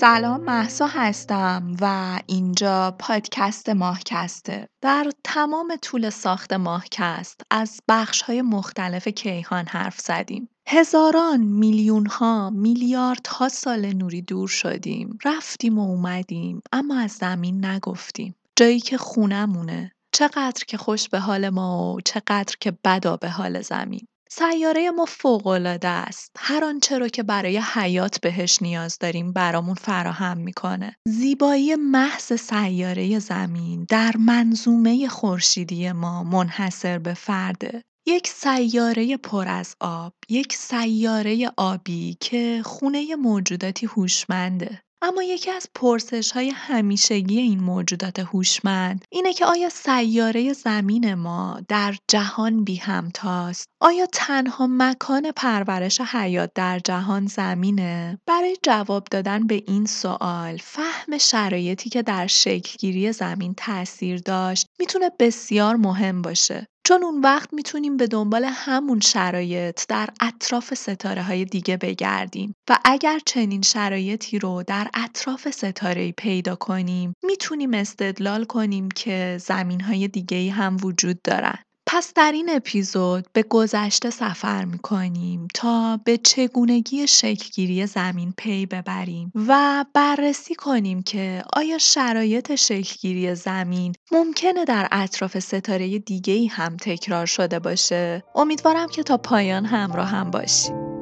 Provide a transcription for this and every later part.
سلام محسا هستم و اینجا پادکست ماهکسته. در تمام طول ساخت ماهکست از بخش های مختلف کیهان حرف زدیم. هزاران میلیون ها میلیارد ها سال نوری دور شدیم. رفتیم و اومدیم اما از زمین نگفتیم. جایی که خونمونه چقدر که خوش به حال ما و چقدر که بدا به حال زمین. سیاره ما فوق‌العاده است. هر آنچه رو که برای حیات بهش نیاز داریم برامون فراهم می‌کنه. زیبایی محض سیاره زمین در منظومه خورشیدی ما منحصر به فرده. یک سیاره پر از آب، یک سیاره آبی که خونه موجوداتی هوشمنده. اما یکی از های همیشگی این موجودات هوشمند اینه که آیا سیاره زمین ما در جهان بی همتاست؟ آیا تنها مکان پرورش حیات در جهان زمینه؟ برای جواب دادن به این سوال فهم شرایطی که در شکلگیری زمین تاثیر داشت می‌تونه بسیار مهم باشه. چون اون وقت می‌تونیم به دنبال همون شرایط در اطراف ستاره های دیگه بگردیم و اگر چنین شرایطی رو در اطراف ستاره پیدا کنیم می‌تونیم استدلال کنیم که زمین های دیگه هم وجود دارن. پس در این اپیزود به گذشته سفر می‌کنیم تا به چگونگی شکلگیری زمین پی ببریم و بررسی کنیم که آیا شرایط شکلگیری زمین ممکنه در اطراف ستاره دیگه هم تکرار شده باشه؟ امیدوارم که تا پایان همراه هم باشیم.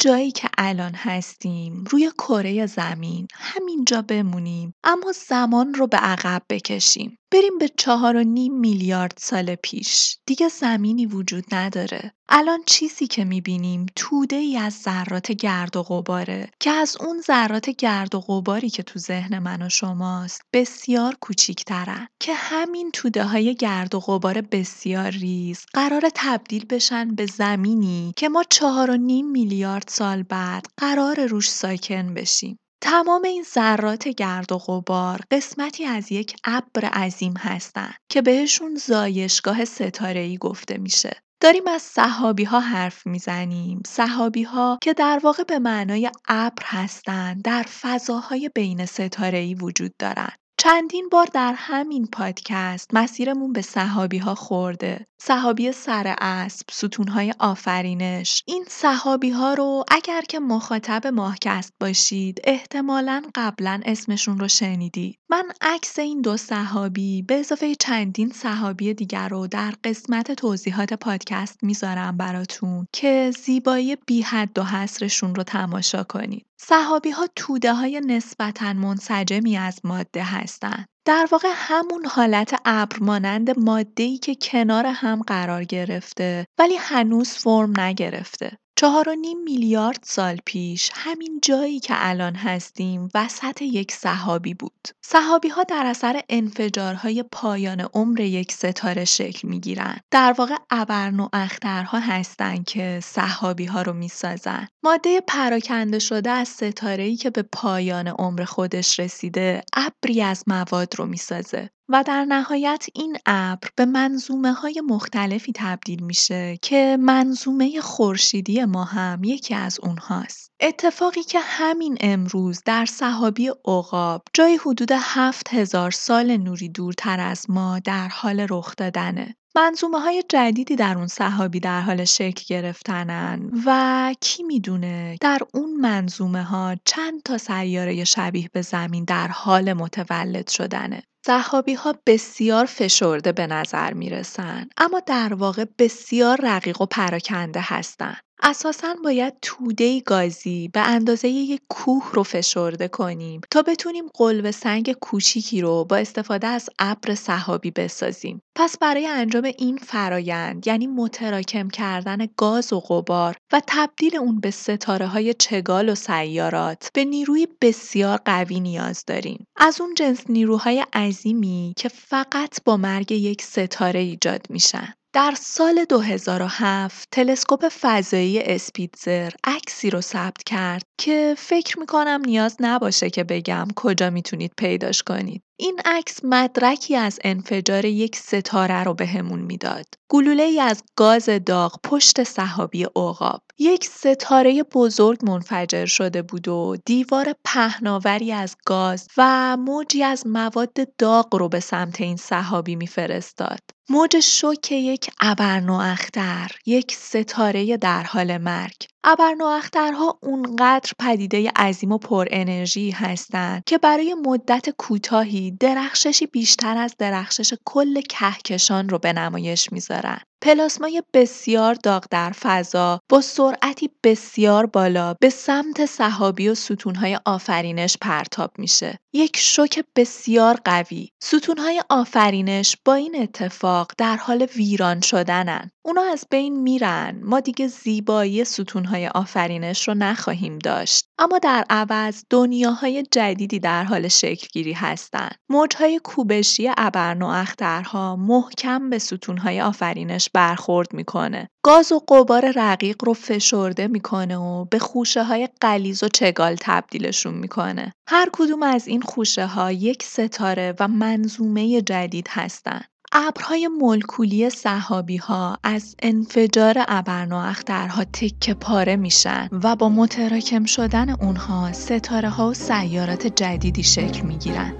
جایی که الان هستیم روی کره زمین همینجا بمونیم اما زمان رو به عقب بکشیم. بریم به چهار و نیم میلیارد سال پیش. دیگه زمینی وجود نداره. الان چیزی که می‌بینیم توده ای از ذرات گرد و غباره که از اون ذرات گرد و غباری که تو ذهن من و شماست بسیار کوچیکترن که همین توده های گرد و غبار بسیار ریز قرار تبدیل بشن به زمینی که ما چهار و نیم میلیارد سال بعد قرار روش ساکن بشیم تمام این ذرات گرد و غبار قسمتی از یک ابر عظیم هستند که بهشون زایشگاه ستاره‌ای گفته میشه. داریم از صحابی ها حرف می‌زنیم. صحابی ها که در واقع به معنای ابر هستند در فضاهای بین ستاره‌ای وجود دارند چندین بار در همین پادکست مسیرمون به صحابی ها خورده. صحابی سر اسب، ستونهای آفرینش. این صحابی ها رو اگر که مخاطب ماهکست باشید احتمالا قبلا اسمشون رو شنیدید. من عکس این دو صحابی به اضافه چندین صحابی دیگر رو در قسمت توضیحات پادکست می‌ذارم براتون که زیبایی بی حد و حصرشون رو تماشا کنید. صحابی ها توده های نسبتا منسجمی از ماده هستند. در واقع همون حالت ابر مانند ای که کنار هم قرار گرفته ولی هنوز فرم نگرفته. چهار و نیم میلیارد سال پیش همین جایی که الان هستیم وسط یک صحابی بود. صحابی ها در اثر انفجارهای پایان عمر یک ستاره شکل می گیرن. در واقع ابرن و اخترها هستند که صحابی ها رو می سازن. ماده پراکنده شده از ستاره ای که به پایان عمر خودش رسیده ابری از مواد رو می سازه. و در نهایت این ابر به منظومه های مختلفی تبدیل میشه که منظومه خورشیدی ما هم یکی از اونهاست. اتفاقی که همین امروز در صحابی عقاب جای حدود هفت هزار سال نوری دورتر از ما در حال رخ دادنه. منظومه های جدیدی در اون صحابی در حال شکل گرفتنن و کی می‌دونه در اون منظومه ها چند تا سیاره شبیه به زمین در حال متولد شدنه. صحابی ها بسیار فشرده به نظر می رسن اما در واقع بسیار رقیق و پراکنده هستند. اساسا باید توده گازی به اندازه یک کوه رو فشرده کنیم تا بتونیم قلب سنگ کوچیکی رو با استفاده از ابر صحابی بسازیم. پس برای انجام این فرایند یعنی متراکم کردن گاز و غبار و تبدیل اون به ستاره های چگال و سیارات به نیروی بسیار قوی نیاز داریم. از اون جنس نیروهای عظیمی که فقط با مرگ یک ستاره ایجاد میشن. در سال 2007 تلسکوپ فضایی اسپیتزر عکسی رو ثبت کرد که فکر می‌کنم نیاز نباشه که بگم کجا می‌تونید پیداش کنید. این عکس مدرکی از انفجار یک ستاره رو بهمون می‌داد. گلوله ای از گاز داغ پشت صحابی عقاب. یک ستاره بزرگ منفجر شده بود و دیوار پهناوری از گاز و موجی از مواد داغ رو به سمت این صحابی میفرستاد. موج شوک یک ابرنواختر، یک ستاره در حال مرگ. ابرنواخترها اونقدر پدیده عظیم و پر انرژی هستند که برای مدت کوتاهی درخششی بیشتر از درخشش کل کهکشان رو به نمایش می‌ذارن. پلاسمای بسیار داغ در فضا با سرعتی بسیار بالا به سمت صحابی و ستونهای آفرینش پرتاب میشه. یک شوک بسیار قوی. ستونهای آفرینش با این اتفاق در حال ویران شدنن. اونا از بین میرن. ما دیگه زیبایی ستونهای آفرینش رو نخواهیم داشت. اما در عوض دنیاهای جدیدی در حال شکلگیری هستند. موجهای کوبشی ابرنواخترها محکم به ستونهای آفرینش برخورد می‌کنه. گاز و قبار رقیق رو فشرده می‌کنه و به خوشه های قلیز و چگال تبدیلشون می‌کنه. هر کدوم از این خوشه ها یک ستاره و منظومه جدید هستند. ابرهای ملکولی صحابی ها از انفجار ابرنواخترها تکه پاره میشن و با متراکم شدن اونها ستاره ها و سیارات جدیدی شکل می‌گیرن.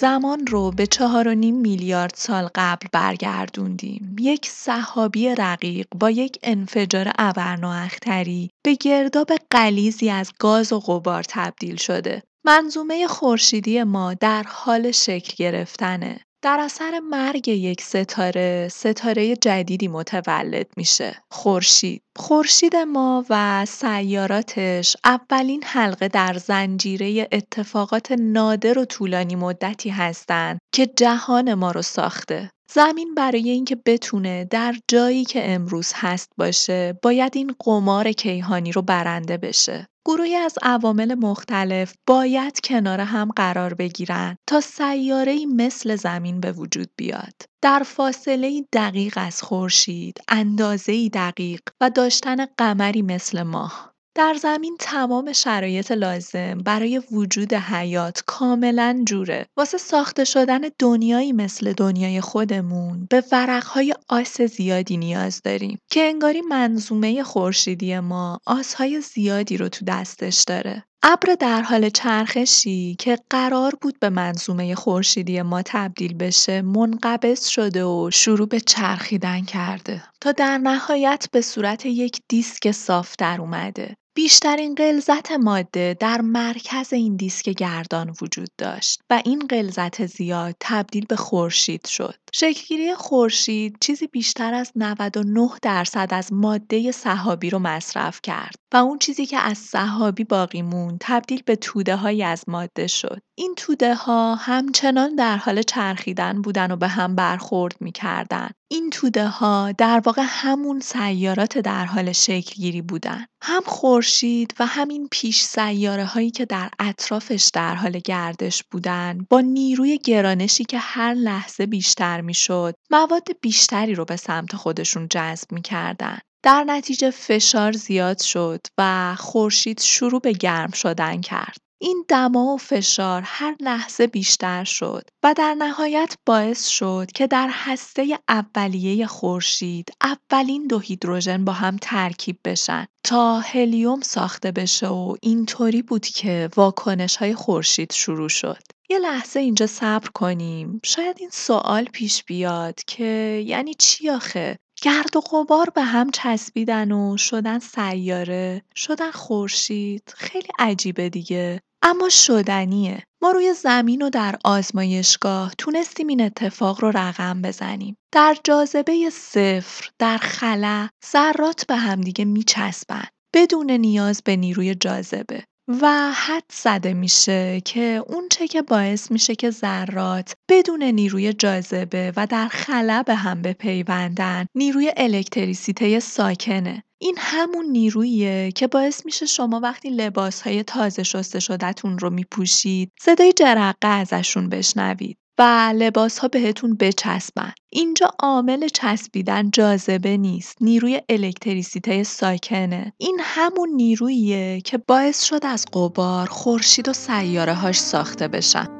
زمان رو به چهار و نیم میلیارد سال قبل برگردوندیم. یک صحابی رقیق با یک انفجار ابرنواختری به گرداب قلیزی از گاز و غبار تبدیل شده. منظومه خورشیدی ما در حال شکل گرفتنه. در اثر مرگ یک ستاره، ستاره جدیدی متولد میشه. خورشید. خورشید ما و سیاراتش اولین حلقه در زنجیره اتفاقات نادر و طولانی مدتی هستند که جهان ما رو ساخته. زمین برای اینکه بتونه در جایی که امروز هست باشه باید این قمار کیهانی رو برنده بشه. گروهی از عوامل مختلف باید کنار هم قرار بگیرن تا سیاره‌ای مثل زمین به وجود بیاد. در فاصله دقیق از خورشید، اندازه‌ای دقیق و داشتن قمری مثل ماه. در زمین تمام شرایط لازم برای وجود حیات کاملا جوره. واسه ساخته شدن دنیایی مثل دنیای خودمون به ورقهای آس زیادی نیاز داریم که انگاری منظومه خورشیدی ما آسهای زیادی رو تو دستش داره. ابر در حال چرخشی که قرار بود به منظومه خورشیدی ما تبدیل بشه منقبض شده و شروع به چرخیدن کرده تا در نهایت به صورت یک دیسک صاف در اومده بیشترین غلظت ماده در مرکز این دیسک گردان وجود داشت و این غلظت زیاد تبدیل به خورشید شد. شکلگیری خورشید چیزی بیشتر از 99 درصد از ماده صحابی رو مصرف کرد و اون چیزی که از صحابی باقی مون تبدیل به توده های از ماده شد. این توده ها همچنان در حال چرخیدن بودن و به هم برخورد می‌کردن. این توده ها در واقع همون سیارات در حال شکل گیری بودن. هم خورشید و همین پیش سیاره هایی که در اطرافش در حال گردش بودن با نیروی گرانشی که هر لحظه بیشتر می‌شد مواد بیشتری رو به سمت خودشون جذب می‌کردن. در نتیجه فشار زیاد شد و خورشید شروع به گرم شدن کرد. این دما و فشار هر لحظه بیشتر شد و در نهایت باعث شد که در هسته اولیه خورشید اولین دو هیدروژن با هم ترکیب بشن تا هلیوم ساخته بشه و اینطوری بود که واکنش های خورشید شروع شد. یه لحظه اینجا صبر کنیم. شاید این سوال پیش بیاد که یعنی چی آخه؟ گرد و غبار به هم چسبیدن و شدن سیاره، شدن خورشید، خیلی عجیبه دیگه. اما شدنیه. ما روی زمین و در آزمایشگاه تونستیم این اتفاق رو رقم بزنیم. در جاذبه صفر، در خلا، ذرات به همدیگه میچسبن. بدون نیاز به نیروی جاذبه. و حد زده میشه که اونچه که باعث میشه که ذرات بدون نیروی جاذبه و در خلا به هم بپیوندن نیروی الکتریسیته ساکنه. این همون نیروییه که باعث میشه شما وقتی لباسهای تازه شسته شدهتون رو میپوشید صدای جرقه ازشون بشنوید. و لباسها بهتون بچسبن. اینجا عامل چسبیدن جاذبه نیست. نیروی الکتریسیته ساکنه. این همون نیروییه که باعث شد از قبار خورشید و سیاره هاش ساخته بشن.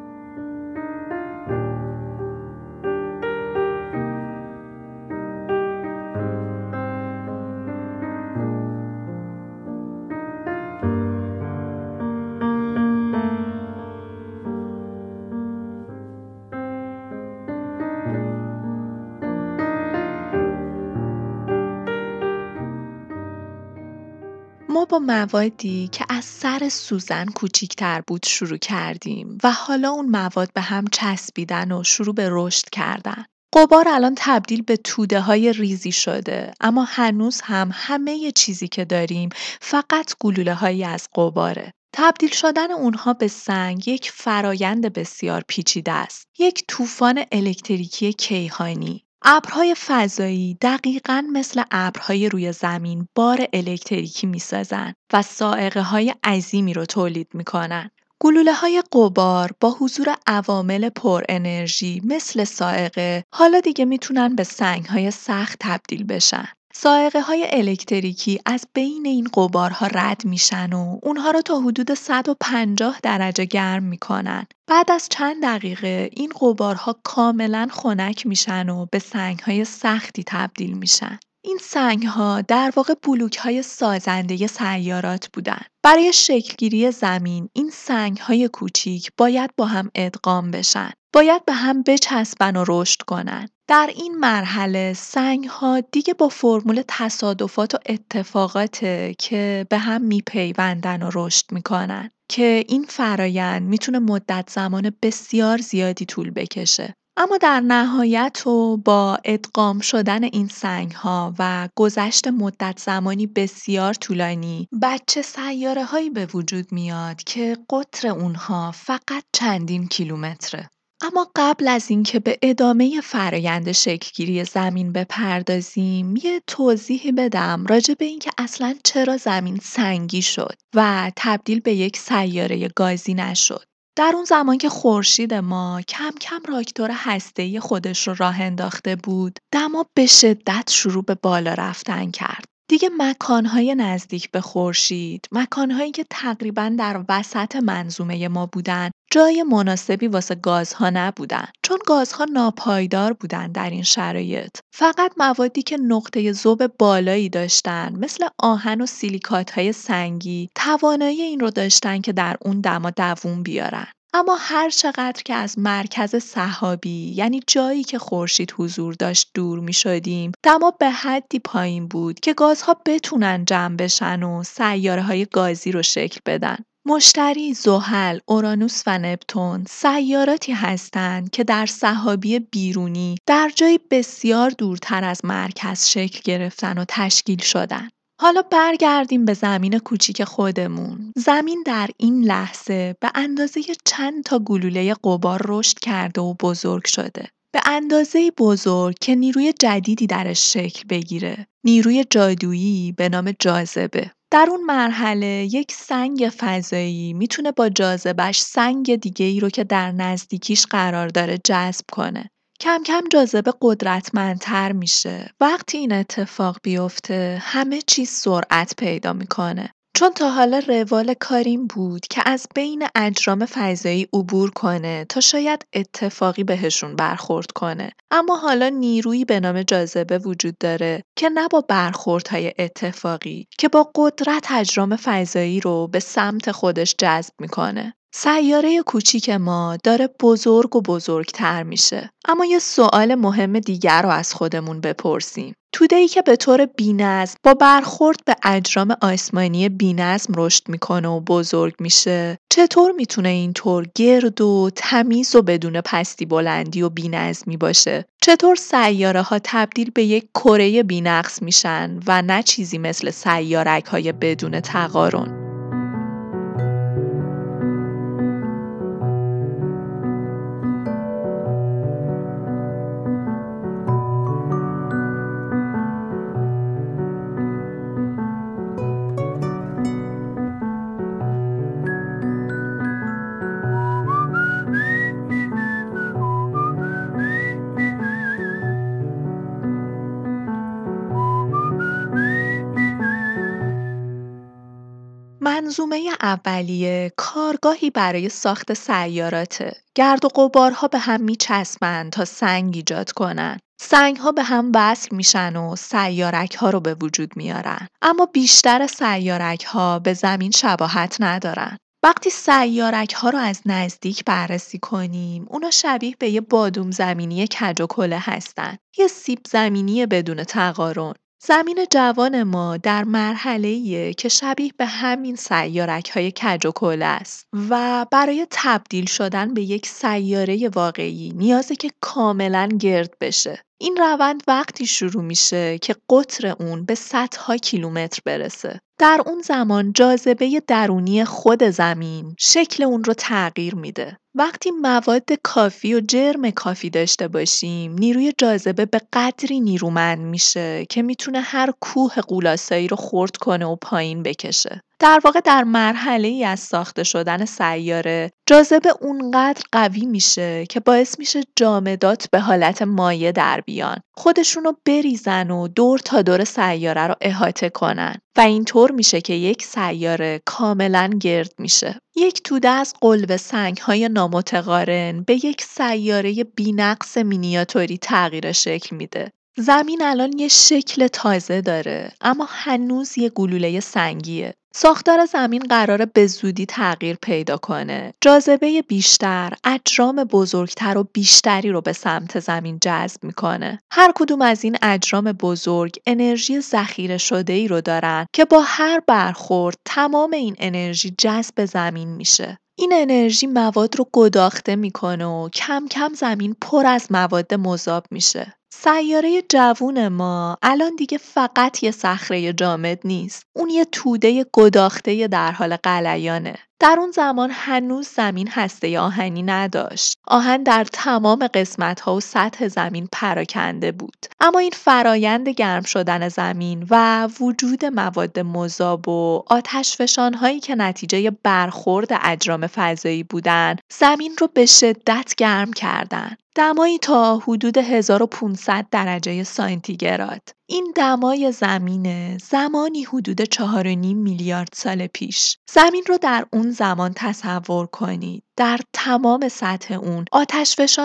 با موادی که از سر سوزن کوچیکتر بود شروع کردیم و حالا اون مواد به هم چسبیدن و شروع به رشد کردن. قبار الان تبدیل به توده های ریزی شده اما هنوز هم همه چیزی که داریم فقط گلوله هایی از قباره. تبدیل شدن اونها به سنگ یک فرایند بسیار پیچیده است. یک طوفان الکتریکی کیهانی ابرهای فضایی دقیقا مثل ابرهای روی زمین بار الکتریکی می‌سازن و سائقه های عظیمی رو تولید می‌کنن. گلوله های قبار با حضور عوامل پر انرژی مثل سائقه حالا دیگه می‌تونن به سنگ های سخت تبدیل بشن. سائقه های الکتریکی از بین این قبارها رد میشن و اونها رو تا حدود 150 درجه گرم می‌کنن. بعد از چند دقیقه این قبارها کاملا خنک میشن و به سنگ های سختی تبدیل میشن. این سنگ ها در واقع بلوک های سازنده سیارات بودن. برای شکلگیری زمین این سنگ های کوچیک باید با هم ادغام بشن. باید به هم بچسبن و رشد کنن. در این مرحله سنگ ها دیگه با فرمول تصادفات و اتفاقاته که به هم میپیوندن و رشد می‌کنن که این فرایند می‌تونه مدت زمان بسیار زیادی طول بکشه. اما در نهایت و با ادغام شدن این سنگ ها و گذشت مدت زمانی بسیار طولانی بچه سیاره هایی به وجود میاد که قطر اونها فقط چندین کیلومتره. اما قبل از اینکه به ادامه فرایند شکلگیری زمین بپردازیم یه توضیحی بدم راجع به اینکه اصلا چرا زمین سنگی شد و تبدیل به یک سیاره گازی نشد. در اون زمان که خورشید ما کم کم راکتور هسته‌ای خودش رو راه انداخته بود دما به شدت شروع به بالا رفتن کرد. دیگه مکانهای نزدیک به خورشید، مکانهایی که تقریبا در وسط منظومه ما بودن، جای مناسبی واسه گازها نبودن چون گازها ناپایدار بودن در این شرایط. فقط موادی که نقطه ذوب بالایی داشتن مثل آهن و سیلیکات های سنگی توانایی این رو داشتن که در اون دما دووم بیارن. اما هر چقدر که از مرکز صحابی یعنی جایی که خورشید حضور داشت دور می شدیم دما به حدی پایین بود که گازها بتونن جمع بشن و سیاره های گازی رو شکل بدن. مشتری، زحل، اورانوس و نپتون سیاراتی هستند که در صحابی بیرونی در جایی بسیار دورتر از مرکز شکل گرفتن و تشکیل شدن. حالا برگردیم به زمین کوچیک خودمون. زمین در این لحظه به اندازه چند تا گلوله قبار رشد کرده و بزرگ شده. به اندازه بزرگ که نیروی جدیدی درش شکل بگیره. نیروی جادویی به نام جاذبه. در اون مرحله یک سنگ فضایی می‌تونه با جاذبش سنگ دیگه ای رو که در نزدیکیش قرار داره جذب کنه. کم کم جاذبه قدرتمندتر میشه. وقتی این اتفاق بیفته همه چیز سرعت پیدا می‌کنه. چون تا حالا روال کاریم بود که از بین اجرام فضایی عبور کنه تا شاید اتفاقی بهشون برخورد کنه اما حالا نیرویی به نام جاذبه وجود داره که نه با برخوردهای اتفاقی که با قدرت اجرام فضایی رو به سمت خودش جذب می‌کنه سیاره کوچیک ما داره بزرگ و بزرگتر میشه. اما یه سوال مهم دیگر رو از خودمون بپرسیم. توده که به طور بینظم با برخورد به اجرام آسمانی بینظم رشد می‌کنه و بزرگ میشه چطور می‌تونه اینطور گرد و تمیز و بدون پستی بلندی و بینظمی باشه چطور سیاره ها تبدیل به یک کره بینقص میشن و نه چیزی مثل سیارک های بدون تقارن منظومه اولیه کارگاهی برای ساخت سیاراته. گرد و قبارها به هم میچسبند تا سنگ ایجاد کنن. سنگ ها به هم وصل میشن و سیارک ها رو به وجود میارن. اما بیشتر سیارک ها به زمین شباهت ندارن. وقتی سیارک ها رو از نزدیک بررسی کنیم اونا شبیه به یه بادوم زمینی کج و کله هستن یه سیب زمینی بدون تقارن زمین جوان ما در مرحله‌ایه که شبیه به همین های کج و کل است و برای تبدیل شدن به یک سیاره واقعی نیازه که کاملا گرد بشه. این روند وقتی شروع میشه که قطر اون به صدها کیلومتر برسه. در اون زمان جاذبه درونی خود زمین شکل اون رو تغییر میده. وقتی مواد کافی و جرم کافی داشته باشیم، نیروی جاذبه به قدری نیرومند میشه که می‌تونه هر کوه قولاسایی رو خرد کنه و پایین بکشه. در واقع در مرحله ای از ساخته شدن سیاره جاذبه اونقدر قوی میشه که باعث میشه جامدات به حالت مایع در بیان. خودشونو بریزن و دور تا دور سیاره رو احاطه کنن. و اینطور میشه که یک سیاره کاملا گرد میشه. یک توده از قلب سنگ های نامتقارن به یک سیاره بینقص مینیاتوری تغییر شکل میده. زمین الان یه شکل تازه داره اما هنوز یه گلوله سنگیه ساختار زمین قراره به زودی تغییر پیدا کنه. جاذبه بیشتر، اجرام بزرگتر و بیشتری رو به سمت زمین جذب می‌کنه. هر کدوم از این اجرام بزرگ انرژی ذخیره شده ای رو دارن که با هر برخورد تمام این انرژی جذب زمین میشه. این انرژی مواد رو گداخته می‌کنه و کم کم زمین پر از مواد مذاب میشه. سیاره جوون ما الان دیگه فقط یه صخره جامد نیست. اون یه توده گداخته در حال قلیانه. در اون زمان هنوز زمین هسته آهنی نداشت. آهن در تمام قسمت ها و سطح زمین پراکنده بود. اما این فرایند گرم شدن زمین و وجود مواد مذاب و آتش هایی که نتیجه برخورد اجرام فضایی بودن زمین رو به شدت گرم کردن. دمایی تا حدود 1500 درجه سانتیگراد. این دمای زمینه زمانی حدود 4.5 میلیارد سال پیش. زمین رو در اون زمان تصور کنید. در تمام سطح اون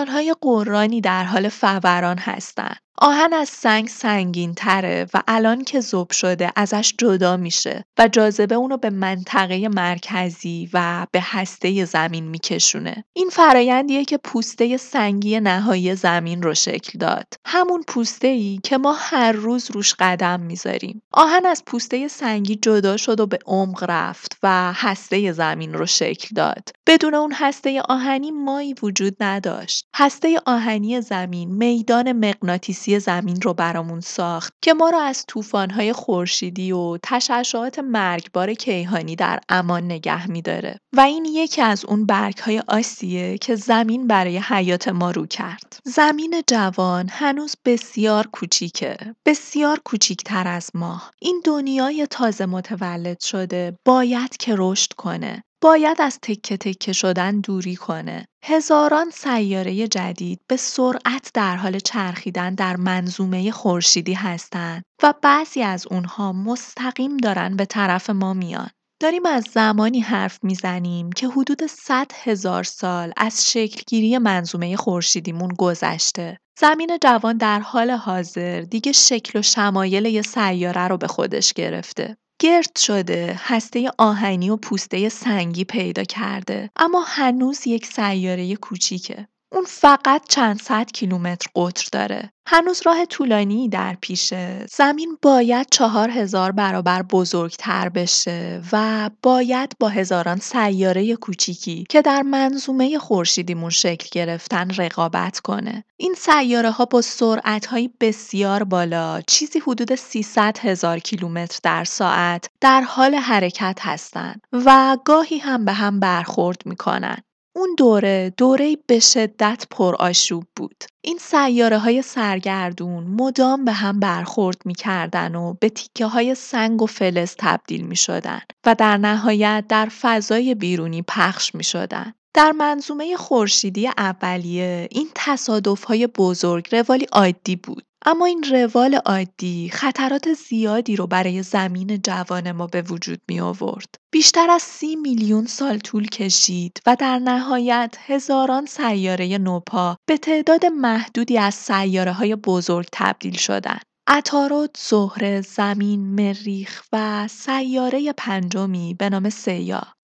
های قرانی در حال فوران هستند. آهن از سنگ سنگین تره و الان که زوب شده ازش جدا میشه و جاذبه اونو به منطقه مرکزی و به هسته زمین میکشونه. این فرایندیه که پوسته سنگی نهایی زمین رو شکل داد. همون پوسته ای که ما هر روز روش قدم می‌ذاریم. آهن از پوسته سنگی جدا شد و به عمق رفت و هسته زمین رو شکل داد. بدون اون هسته آهنی مایی وجود نداشت. هسته آهنی زمین میدان مغناطیسی زمین رو برامون ساخت که ما رو از طوفان‌های خورشیدی و تشعشعات مرگبار کیهانی در امان نگه میداره و این یکی از اون برگ‌های آسیه که زمین برای حیات ما رو کرد. زمین جوان هنوز بسیار کوچیکه. بسیار کوچیکتر از ماه. این دنیای تازه متولد شده باید که رشد کنه. باید از تکه تکه شدن دوری کنه. هزاران سیاره جدید به سرعت در حال چرخیدن در منظومه خورشیدی هستند و بعضی از اونها مستقیم دارن به طرف ما میان. داریم از زمانی حرف می‌زنیم که حدود 100 هزار سال از شکلگیری منظومه خورشیدیمون گذشته. زمین جوان در حال حاضر دیگه شکل و شمایل یه سیاره رو به خودش گرفته. گرد شده، هسته آهنی و پوسته سنگی پیدا کرده، اما هنوز یک سیاره کوچیکه. اون فقط چند صد کیلومتر قطر داره. هنوز راه طولانی در پیشه. زمین باید چهار هزار برابر بزرگتر بشه و باید با هزاران سیاره کوچیکی که در منظومه خورشیدیمون شکل گرفتن رقابت کنه. این سیاره ها با سرعت های بسیار بالا چیزی حدود 300 هزار کیلومتر در ساعت در حال حرکت هستند و گاهی هم به هم برخورد می‌کنن. اون دوره دوره‌ای به شدت پرآشوب بود. این سیاره های سرگردون مدام به هم برخورد می‌کردن و به تیکه های سنگ و فلز تبدیل می شدن و در نهایت در فضای بیرونی پخش می شدن. در منظومه خورشیدی اولیه این تصادف های بزرگ روالی عادی بود. اما این روال عادی خطرات زیادی رو برای زمین جوان ما به وجود می آورد. بیشتر از سی میلیون سال طول کشید و در نهایت هزاران سیاره نوپا به تعداد محدودی از سیاره های بزرگ تبدیل شدند. عطارد، زهره، زمین، مریخ و سیاره پنجمی به نام سیا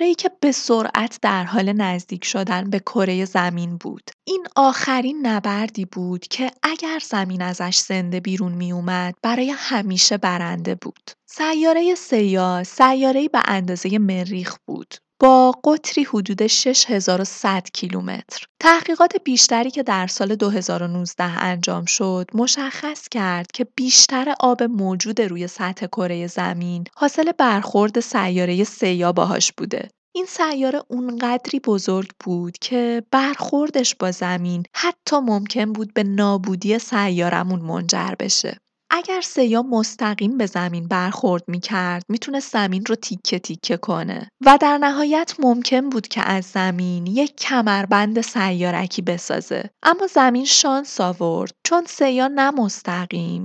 ای که به سرعت در حال نزدیک شدن به کره زمین بود. این آخرین نبردی بود که اگر زمین ازش زنده بیرون می اومد برای همیشه برنده بود. سیاره سیا سیاره‌ای به اندازه مریخ بود با قطری حدود 6100 کیلومتر. تحقیقات بیشتری که در سال 2019 انجام شد مشخص کرد که بیشتر آب موجود روی سطح کره زمین حاصل برخورد سیاره سیا باهاش بوده. این سیاره اونقدری بزرگ بود که برخوردش با زمین حتی ممکن بود به نابودی سیارمون منجر بشه. اگر سیا مستقیم به زمین برخورد می‌کرد می‌تونست زمین رو تیکه تیکه کنه. و در نهایت ممکن بود که از زمین یک کمربند سیارکی بسازه. اما زمین شانس آورد چون سیا نه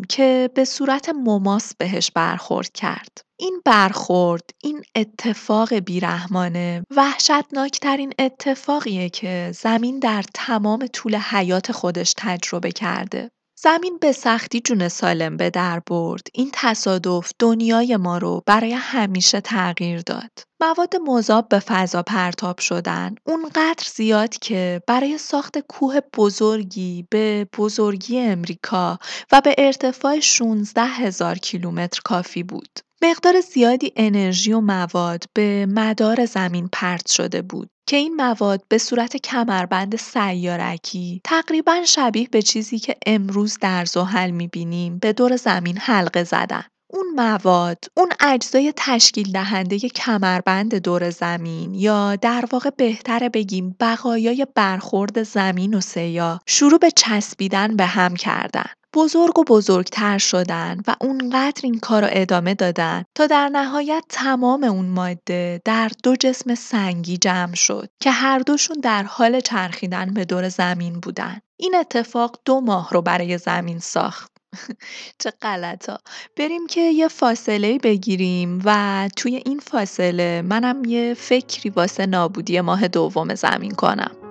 که به صورت مماس بهش برخورد کرد. این برخورد این اتفاق بیرحمانه وحشتناکترین اتفاقیه که زمین در تمام طول حیات خودش تجربه کرده. زمین به سختی جون سالم به در برد. این تصادف دنیای ما رو برای همیشه تغییر داد. مواد مذاب به فضا پرتاب شدن اونقدر زیاد که برای ساخت کوه بزرگی به بزرگی امریکا و به ارتفاع 16 هزار کیلومتر کافی بود. مقدار زیادی انرژی و مواد به مدار زمین پرت شده بود که این مواد به صورت کمربند سیارکی تقریبا شبیه به چیزی که امروز در زحل می‌بینیم به دور زمین حلقه زدن. اون مواد، اون اجزای تشکیل دهنده کمربند دور زمین یا در واقع بهتره بگیم بقایای برخورد زمین و سیا شروع به چسبیدن به هم کردن. بزرگ و بزرگتر شدن و اونقدر این کار رو ادامه دادن تا در نهایت تمام اون ماده در دو جسم سنگی جمع شد که هر دوشون در حال چرخیدن به دور زمین بودن. این اتفاق دو ماه رو برای زمین ساخت. چه غلطا بریم که یه فاصله بگیریم و توی این فاصله منم یه فکری واسه نابودی ماه دوم زمین کنم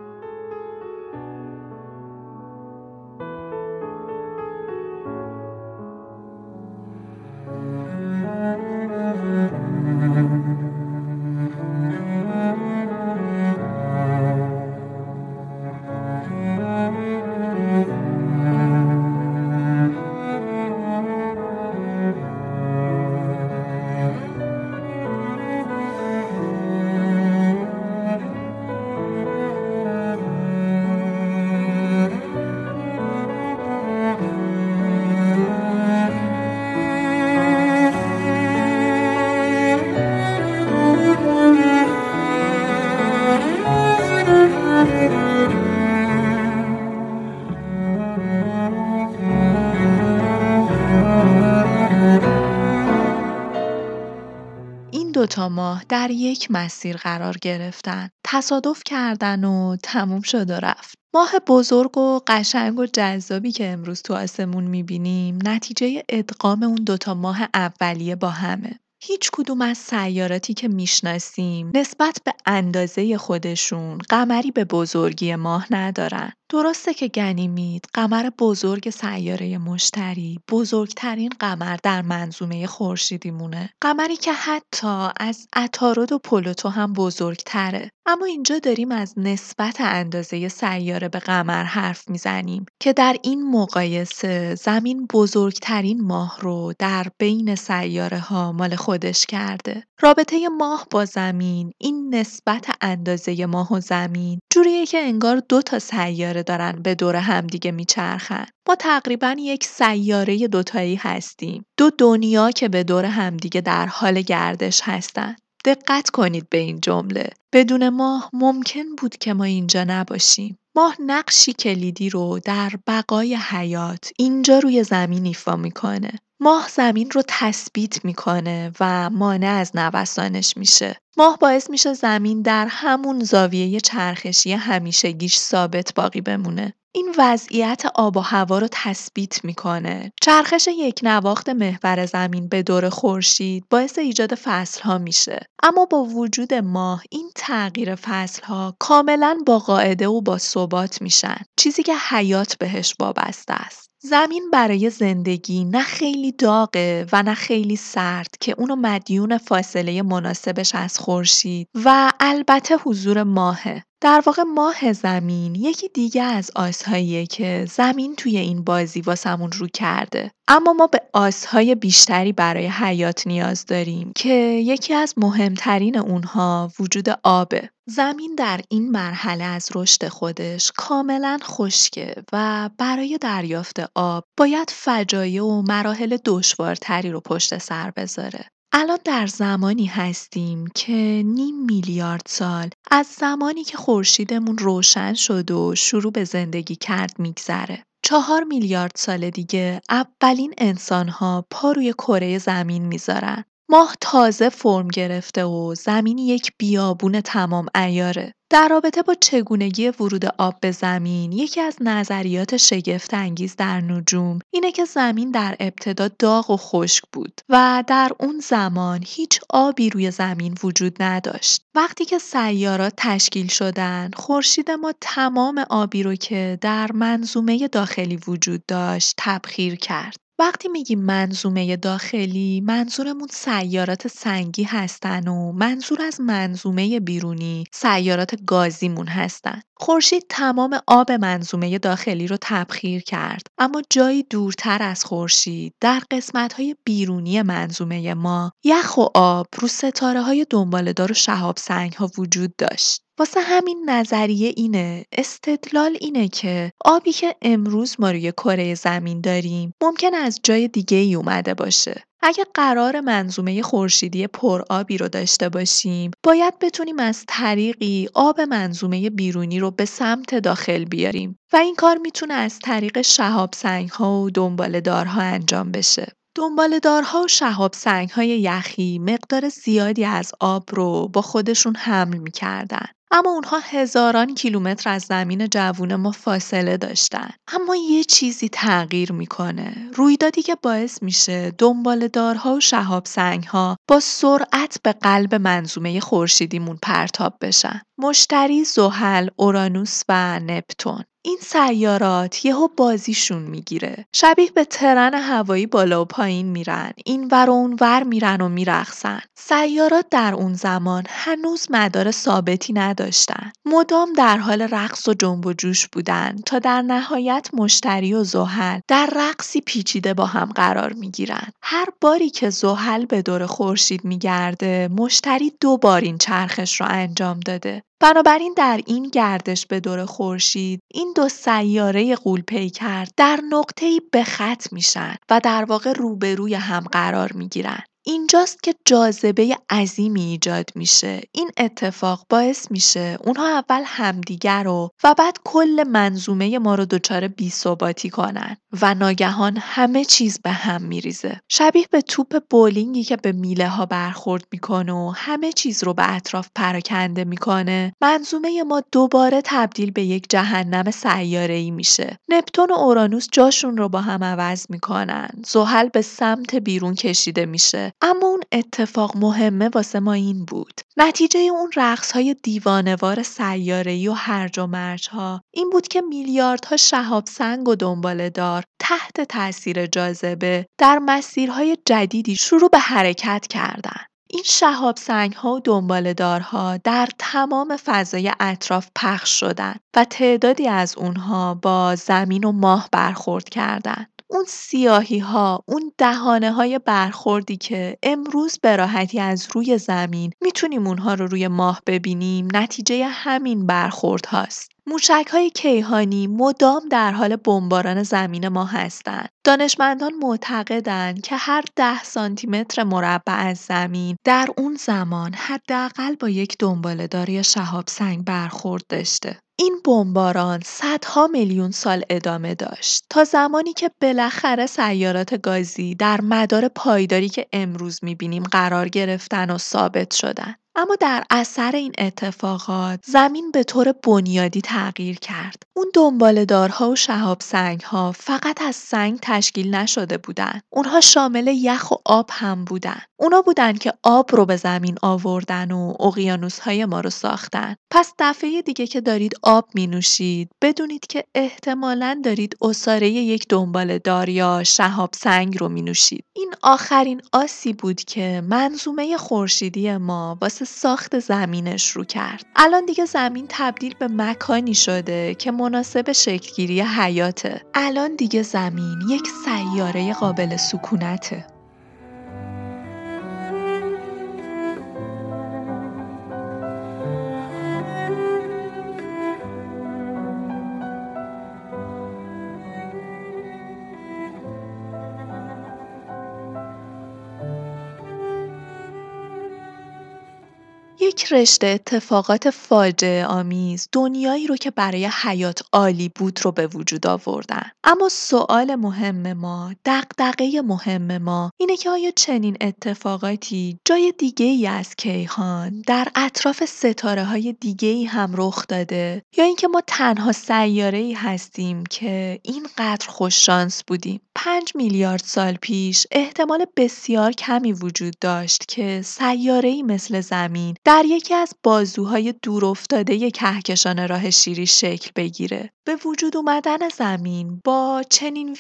دوتا ماه در یک مسیر قرار گرفتن. تصادف کردن و تموم شد و رفت. ماه بزرگ و قشنگ و جذابی که امروز تو آسمون می‌بینیم نتیجه ادغام اون دوتا ماه اولیه با همه. هیچ کدوم از سیاراتی که می‌شناسیم نسبت به اندازه خودشون قمری به بزرگی ماه ندارن. درسته که گنیمید. قمر بزرگ سیاره مشتری. بزرگترین قمر در منظومه خورشیدیمونه. قمری که حتی از عطارد و پلوتو هم بزرگتره. اما اینجا داریم از نسبت اندازه سیاره به قمر حرف می‌زنیم که در این مقایسه زمین بزرگترین ماه رو در بین سیاره ها مال خودش کرده. رابطه ماه با زمین این نسبت اندازه ماه و زمین جوریه که انگار دو تا سیاره دارن به دور همدیگه میچرخن. ما تقریبا یک سیاره دوتایی هستیم. دو دنیا که به دور همدیگه در حال گردش هستن. دقت کنید به این جمله. بدون ماه ممکن بود که ما اینجا نباشیم. ماه نقشی کلیدی رو در بقای حیات اینجا روی زمین ایفا می‌کنه. ماه زمین رو تثبیت می‌کنه و مانع از نوسانش میشه. ماه باعث میشه زمین در همون زاویه چرخشی همیشگیش ثابت باقی بمونه. این وضعیت آب و هوا رو تثبیت می‌کنه. چرخش یک نواخت محور زمین به دور خورشید باعث ایجاد فصل ها میشه. اما با وجود ماه این تغییر فصل ها کاملا با قاعده و با ثبات میشن. چیزی که حیات بهش وابسته است. زمین برای زندگی نه خیلی داغه و نه خیلی سرد که اونو مدیون فاصله مناسبش از خورشید و البته حضور ماهه. در واقع ماه زمین یکی دیگه از آسهاییه که زمین توی این بازی واسمون رو کرده. اما ما به آسهای بیشتری برای حیات نیاز داریم که یکی از مهمترین اونها وجود آبه. زمین در این مرحله از رشد خودش کاملا خشکه و برای دریافت آب باید فجایع و مراحل دشوارتری رو پشت سر بذاره. الان در زمانی هستیم که نیم میلیارد سال از زمانی که خورشیدمون روشن شد و شروع به زندگی کرد میگذره. چهار میلیارد سال دیگه اولین انسانها پا روی کره زمین می‌ذارن. ماه تازه فرم گرفته و زمین یک بیابون تمام ایاره. در رابطه با چگونگی ورود آب به زمین یکی از نظریات شگفت انگیز در نجوم اینه که زمین در ابتدا داغ و خشک بود و در اون زمان هیچ آبی روی زمین وجود نداشت. وقتی که سیارات تشکیل شدن خورشید ما تمام آبی رو که در منظومه داخلی وجود داشت تبخیر کرد. وقتی میگیم منظومه داخلی منظورمون سیارات سنگی هستن و منظور از منظومه بیرونی سیارات گازیمون هستن. خورشید تمام آب منظومه داخلی رو تبخیر کرد اما جایی دورتر از خورشید در قسمت‌های بیرونی منظومه ما یخ و آب رو ستاره های دنبالدار و شهاب سنگ ها وجود داشت. واسه همین نظریه اینه استدلال اینه که آبی که امروز ما روی کره زمین داریم ممکن از جای دیگه ای اومده باشه اگه قرار منظومه خورشیدی آبی رو داشته باشیم باید بتونیم از طریقی آب منظومه بیرونی رو به سمت داخل بیاریم و این کار می‌تونه از طریق شهاب سنگ ها و دنبال دارها انجام بشه دنباله‌دارها و شهاب های یخی مقدار زیادی از آب رو با خودشون حمل می‌کردن. اما اونها هزاران کیلومتر از زمین جوون ما فاصله داشتن. اما یه چیزی تغییر می‌کنه. رویدادی که باعث میشه دنباله‌دارها و شهاب ها با سرعت به قلب منظومه خورشیدیمون پرتاب بشن. مشتری، زحل، اورانوس و نپتون. این سیارات یهو بازیشون می‌گیره. شبیه به ترن هوایی بالا و پایین میرن. این ور و اون ور میرن و میرخصن سیارات در اون زمان هنوز مدار ثابتی نداشتن. مدام در حال رقص و جنب و جوش بودن تا در نهایت مشتری و زحل در رقصی پیچیده با هم قرار می‌گیرن. هر باری که زحل به دور خورشید میگرده مشتری دو بار این چرخش رو انجام داده. بنابراین در این گردش به دور خورشید این دو سیاره کرد در نقطه‌ای به خط میشن و در واقع روبروی هم قرار می‌گیرن. اینجاست که جاذبه عظیمی ایجاد میشه. این اتفاق باعث میشه اونها اول همدیگر رو و بعد کل منظومه ما رو دچار بیثباتی کنن و ناگهان همه چیز به هم میریزه. شبیه به توپ بولینگی که به میله ها برخورد می‌کنه و همه چیز رو به اطراف پراکنده می‌کنه منظومه ما دوباره تبدیل به یک جهنم سیاره ای میشه. نپتون و اورانوس جاشون رو با هم عوض می‌کنن. زحل به سمت بیرون کشیده میشه. اما اون اتفاق مهمه واسه ما این بود نتیجه اون رقص های دیوانوار سیاره و هرج و مرج ها این بود که میلیاردها شهاب سنگ و دنباله دار تحت تاثیر جاذبه در مسیرهای جدیدی شروع به حرکت کردند. این شهاب سنگ ها و دنبالدارها در تمام فضای اطراف پخش شدند و تعدادی از اونها با زمین و ماه برخورد کردند. اون سیاهی ها، اون دهانه های برخوردی که امروز به راحتی از روی زمین می‌تونیم اونها رو روی ماه ببینیم نتیجه همین برخورد هاست. های کیهانی مدام در حال بمباران زمین ما هستند. دانشمندان معتقدند که هر ده سانتیمتر مربع از زمین در اون زمان حداقل با یک دنباله‌دار یا شهاب سنگ برخورد داشته. این بمباران صدها میلیون سال ادامه داشت تا زمانی که بالاخره سیارات گازی در مدار پایداری که امروز می‌بینیم قرار گرفتن و ثابت شدن. اما در اثر این اتفاقات زمین به طور بنیادی تغییر کرد. اون دنبالدارها و شهاب ها فقط از سنگ تشکیل نشده بودن. اونها شامل یخ و آب هم بودن. اونا بودن که آب رو به زمین آوردن و اقیانوس های ما رو ساختن. پس دفعه دیگه که دارید آب می نوشید بدونید که احتمالا دارید اصاره یک دنبالدار یا شهاب سنگ رو می نوشید. این آخرین آسی بود که منظومه خورشیدی ما واسه ساخت زمینش رو کرد. الان دیگه زمین تبدیل به مکانی شده که مناسب شکلگیری حیاته. الان دیگه زمین یک سیاره قابل سکونته. یک رشته اتفاقات فاجعه آمیز دنیایی رو که برای حیات عالی بود رو به وجود آوردن. اما سوال مهم ما، دغدغه مهم ما اینه که آیا چنین اتفاقاتی جای دیگه ای از کیهان در اطراف ستاره های دیگه ای هم رخ داده یا اینکه ما تنها سیاره ای هستیم که اینقدر خوششانس بودیم؟ پنج میلیارد سال پیش احتمال بسیار کمی وجود داشت که ای مثل زمین در یکی از بازوهای دورافتاده کهکشان راه شیری شکل بگیره. به وجود اومدن زمین با چنین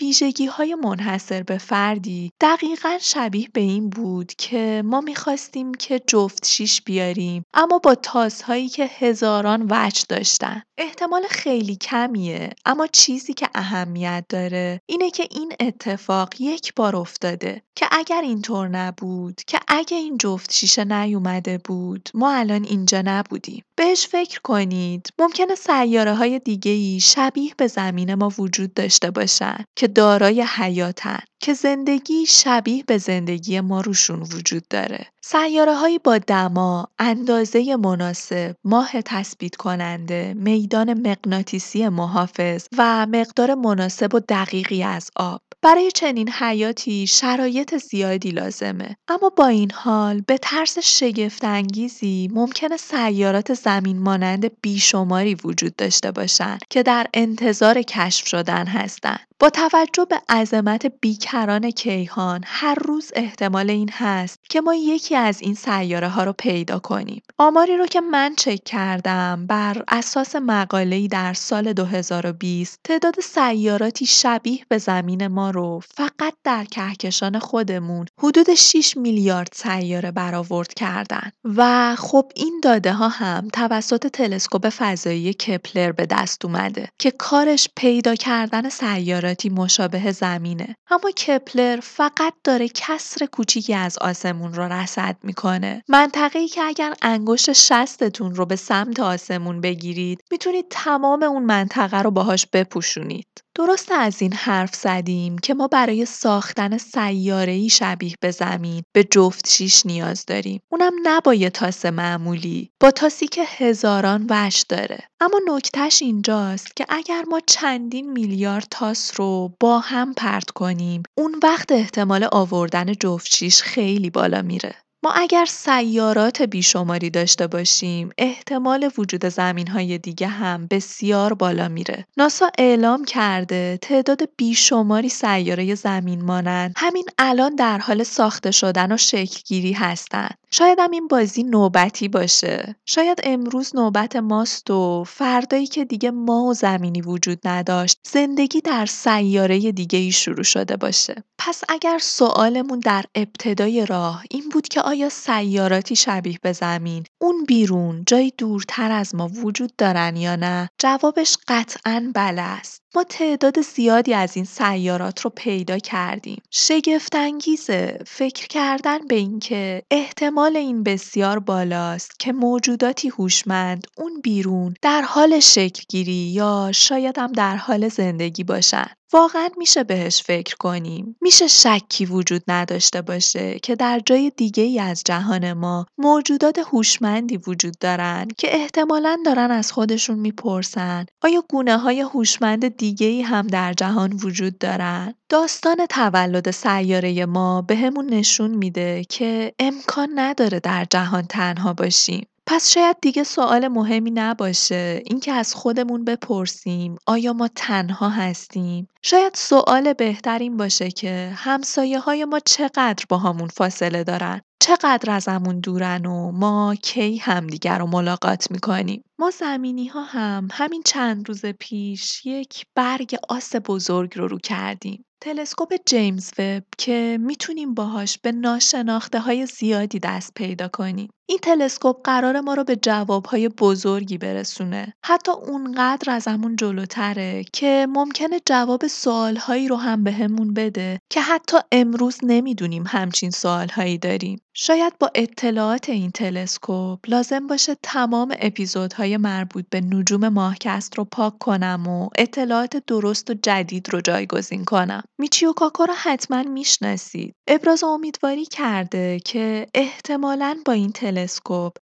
های منحصر به فردی دقیقا شبیه به این بود که ما می‌خواستیم که جفت شیش بیاریم اما با تاسهایی که هزاران وجه داشتن. احتمال خیلی کمیه اما چیزی که اهمیت داره اینه که این اتفاق یک بار افتاده که اگر اینطور نبود که اگه این جفت شیشه نیومده بود ما الان اینجا نبودیم بهش فکر کنید. ممکنه سیاره های دیگه ای شبیه به زمین ما وجود داشته باشن که دارای حیاتن. که زندگی شبیه به زندگی ما روشون وجود داره. سیاره هایی با دما، اندازه مناسب، ماه تثبیت کننده، میدان مغناطیسی محافظ و مقدار مناسب و دقیقی از آب. برای چنین حیاتی شرایط زیادی لازمه اما با این حال به طرز شگفت انگیزی ممکنه سیارات زمین مانند بیشماری وجود داشته باشند که در انتظار کشف شدن هستند با توجه به عظمت بیکران کیهان هر روز احتمال این هست که ما یکی از این سیاره ها رو پیدا کنیم. آماری رو که من چک کردم بر اساس مقاله‌ای در سال 2020 تعداد سیاراتی شبیه به زمین ما رو فقط در کهکشان خودمون حدود 6 میلیارد سیاره برآورد کردن و خب این داده ها هم توسط تلسکوپ فضایی کپلر به دست اومده که کارش پیدا کردن سیاره مشابه زمینه اما کپلر فقط داره کسر کوچیکی از آسمون رو رصد می‌کنه. منطقه‌ای که اگر انگشت شستتون رو به سمت آسمون بگیرید می‌تونید تمام اون منطقه رو باهاش بپوشونید. درست از این حرف زدیم که ما برای ساختن سیاره‌ای شبیه به زمین به جفت شیش نیاز داریم. اونم نه با یه تاس معمولی، با تاسی که هزاران وش داره. اما نکتهش اینجاست که اگر ما چندین میلیارد تاس رو با هم پرت کنیم، اون وقت احتمال آوردن جفت شیش خیلی بالا میره. ما اگر سیارات بیشماری داشته باشیم احتمال وجود زمین های دیگه هم بسیار بالا میره. ناسا اعلام کرده تعداد بیشماری سیاره زمین مانند همین الان در حال ساخته شدن و شکلگیری هستند. شاید هم این بازی نوبتی باشه. شاید امروز نوبت ماست و فردایی که دیگه ما و زمینی وجود نداشت زندگی در سیاره دیگه ای شروع شده باشه. پس اگر سوالمون در ابتدای راه این بود که آیا سیاراتی شبیه به زمین اون بیرون جایی دورتر از ما وجود دارن یا نه؟ جوابش قطعا بله است. ما تعداد زیادی از این سیارات رو پیدا کردیم. شگفتانگیزه فکر کردن به اینکه احتمال این بسیار بالاست که موجوداتی هوشمند اون بیرون در حال شکلگیری یا شاید هم در حال زندگی باشن. واقعا میشه بهش فکر کنیم. میشه شکی وجود نداشته باشه که در جای دیگه ای از جهان ما موجودات هوشمندی وجود دارن که احتمالا دارن از خودشون می‌پرسن آیا گونه های هوشمند دیگه ای هم در جهان وجود دارن؟ داستان تولد سیاره ما بهمون به نشون میده که امکان نداره در جهان تنها باشیم. پس شاید دیگه سوال مهمی نباشه اینکه از خودمون بپرسیم آیا ما تنها هستیم؟ شاید سوال بهتر این باشه که همسایه های ما چقدر با همون فاصله دارن؟ چقدر از همون دورن و ما کی همدیگر رو ملاقات می‌کنیم؟ ما زمینی ها هم همین چند روز پیش یک برگ آس بزرگ رو رو کردیم. تلسکوپ جیمز وب که می‌تونیم باهاش به ناشناخته های زیادی دست پیدا کنیم. این تلسکوپ قرار ما رو به جوابهای بزرگی برسونه. حتی اونقدر از همون جلوتره که ممکنه جواب سوالهایی رو هم بهمون به بده که حتی امروز نمی‌دونیم همچین سوالهایی داریم. شاید با اطلاعات این تلسکوپ لازم باشه تمام اپیزودهای مربوط به نجوم ماهکست رو پاک کنم و اطلاعات درست و جدید رو جایگزین کنم. میچیو کاکو رو حتما می‌شناسید. ابراز امیدواری کرده که احتمالاً با این تلسکوپ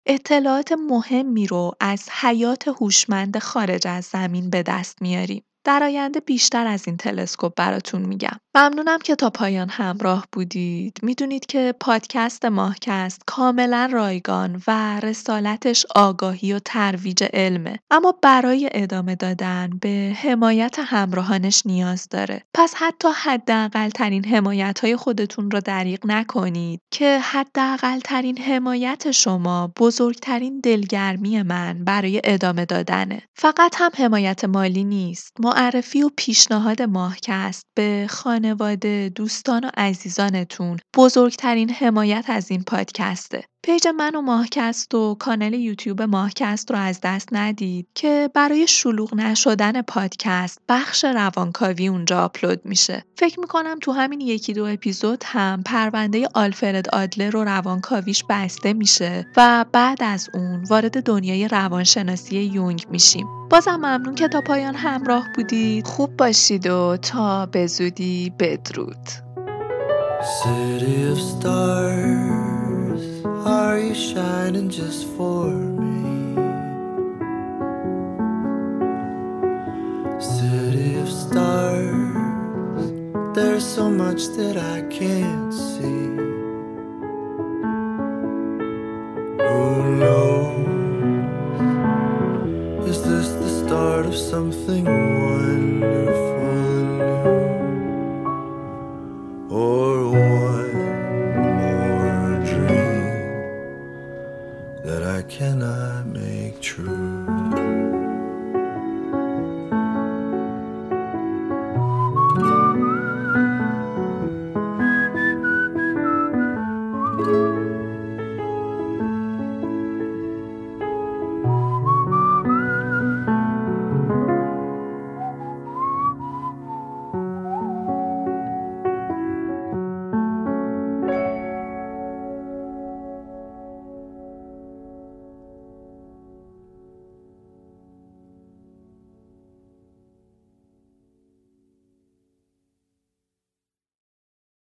اطلاعات مهمی رو از حیات هوشمند خارج از زمین به دست میاریم. در آینده بیشتر از این تلسکوپ براتون میگم. ممنونم که تا پایان همراه بودید. می‌دونید که پادکست ماهکست کاملا رایگان و رسالتش آگاهی و ترویج علمه. اما برای ادامه دادن به حمایت همراهانش نیاز داره. پس حتی حداقل ترین حمایت های خودتون رو دریغ نکنید که حداقل ترین حمایت شما بزرگترین دلگرمی من برای ادامه دادنه. فقط هم حمایت مالی نیست. معرفی و پیشنهاد ماهکست به خانواده، دوستان و عزیزانتون بزرگترین حمایت از این پادکسته. page من و ماهکست و کانال یوتیوب ماهکست رو از دست ندید که برای شلوغ نشدن پادکست بخش روانکاوی اونجا آپلود میشه. فکر می‌کنم تو همین یکی دو اپیزود هم پرونده آلفرد آدلر رو روانکاویش بسته میشه و بعد از اون وارد دنیای روانشناسی یونگ میشیم. بازم ممنون که تا پایان همراه بودید. خوب باشید و تا به زودی بدرود. Are shining just for me? City of stars, there's so much that I can't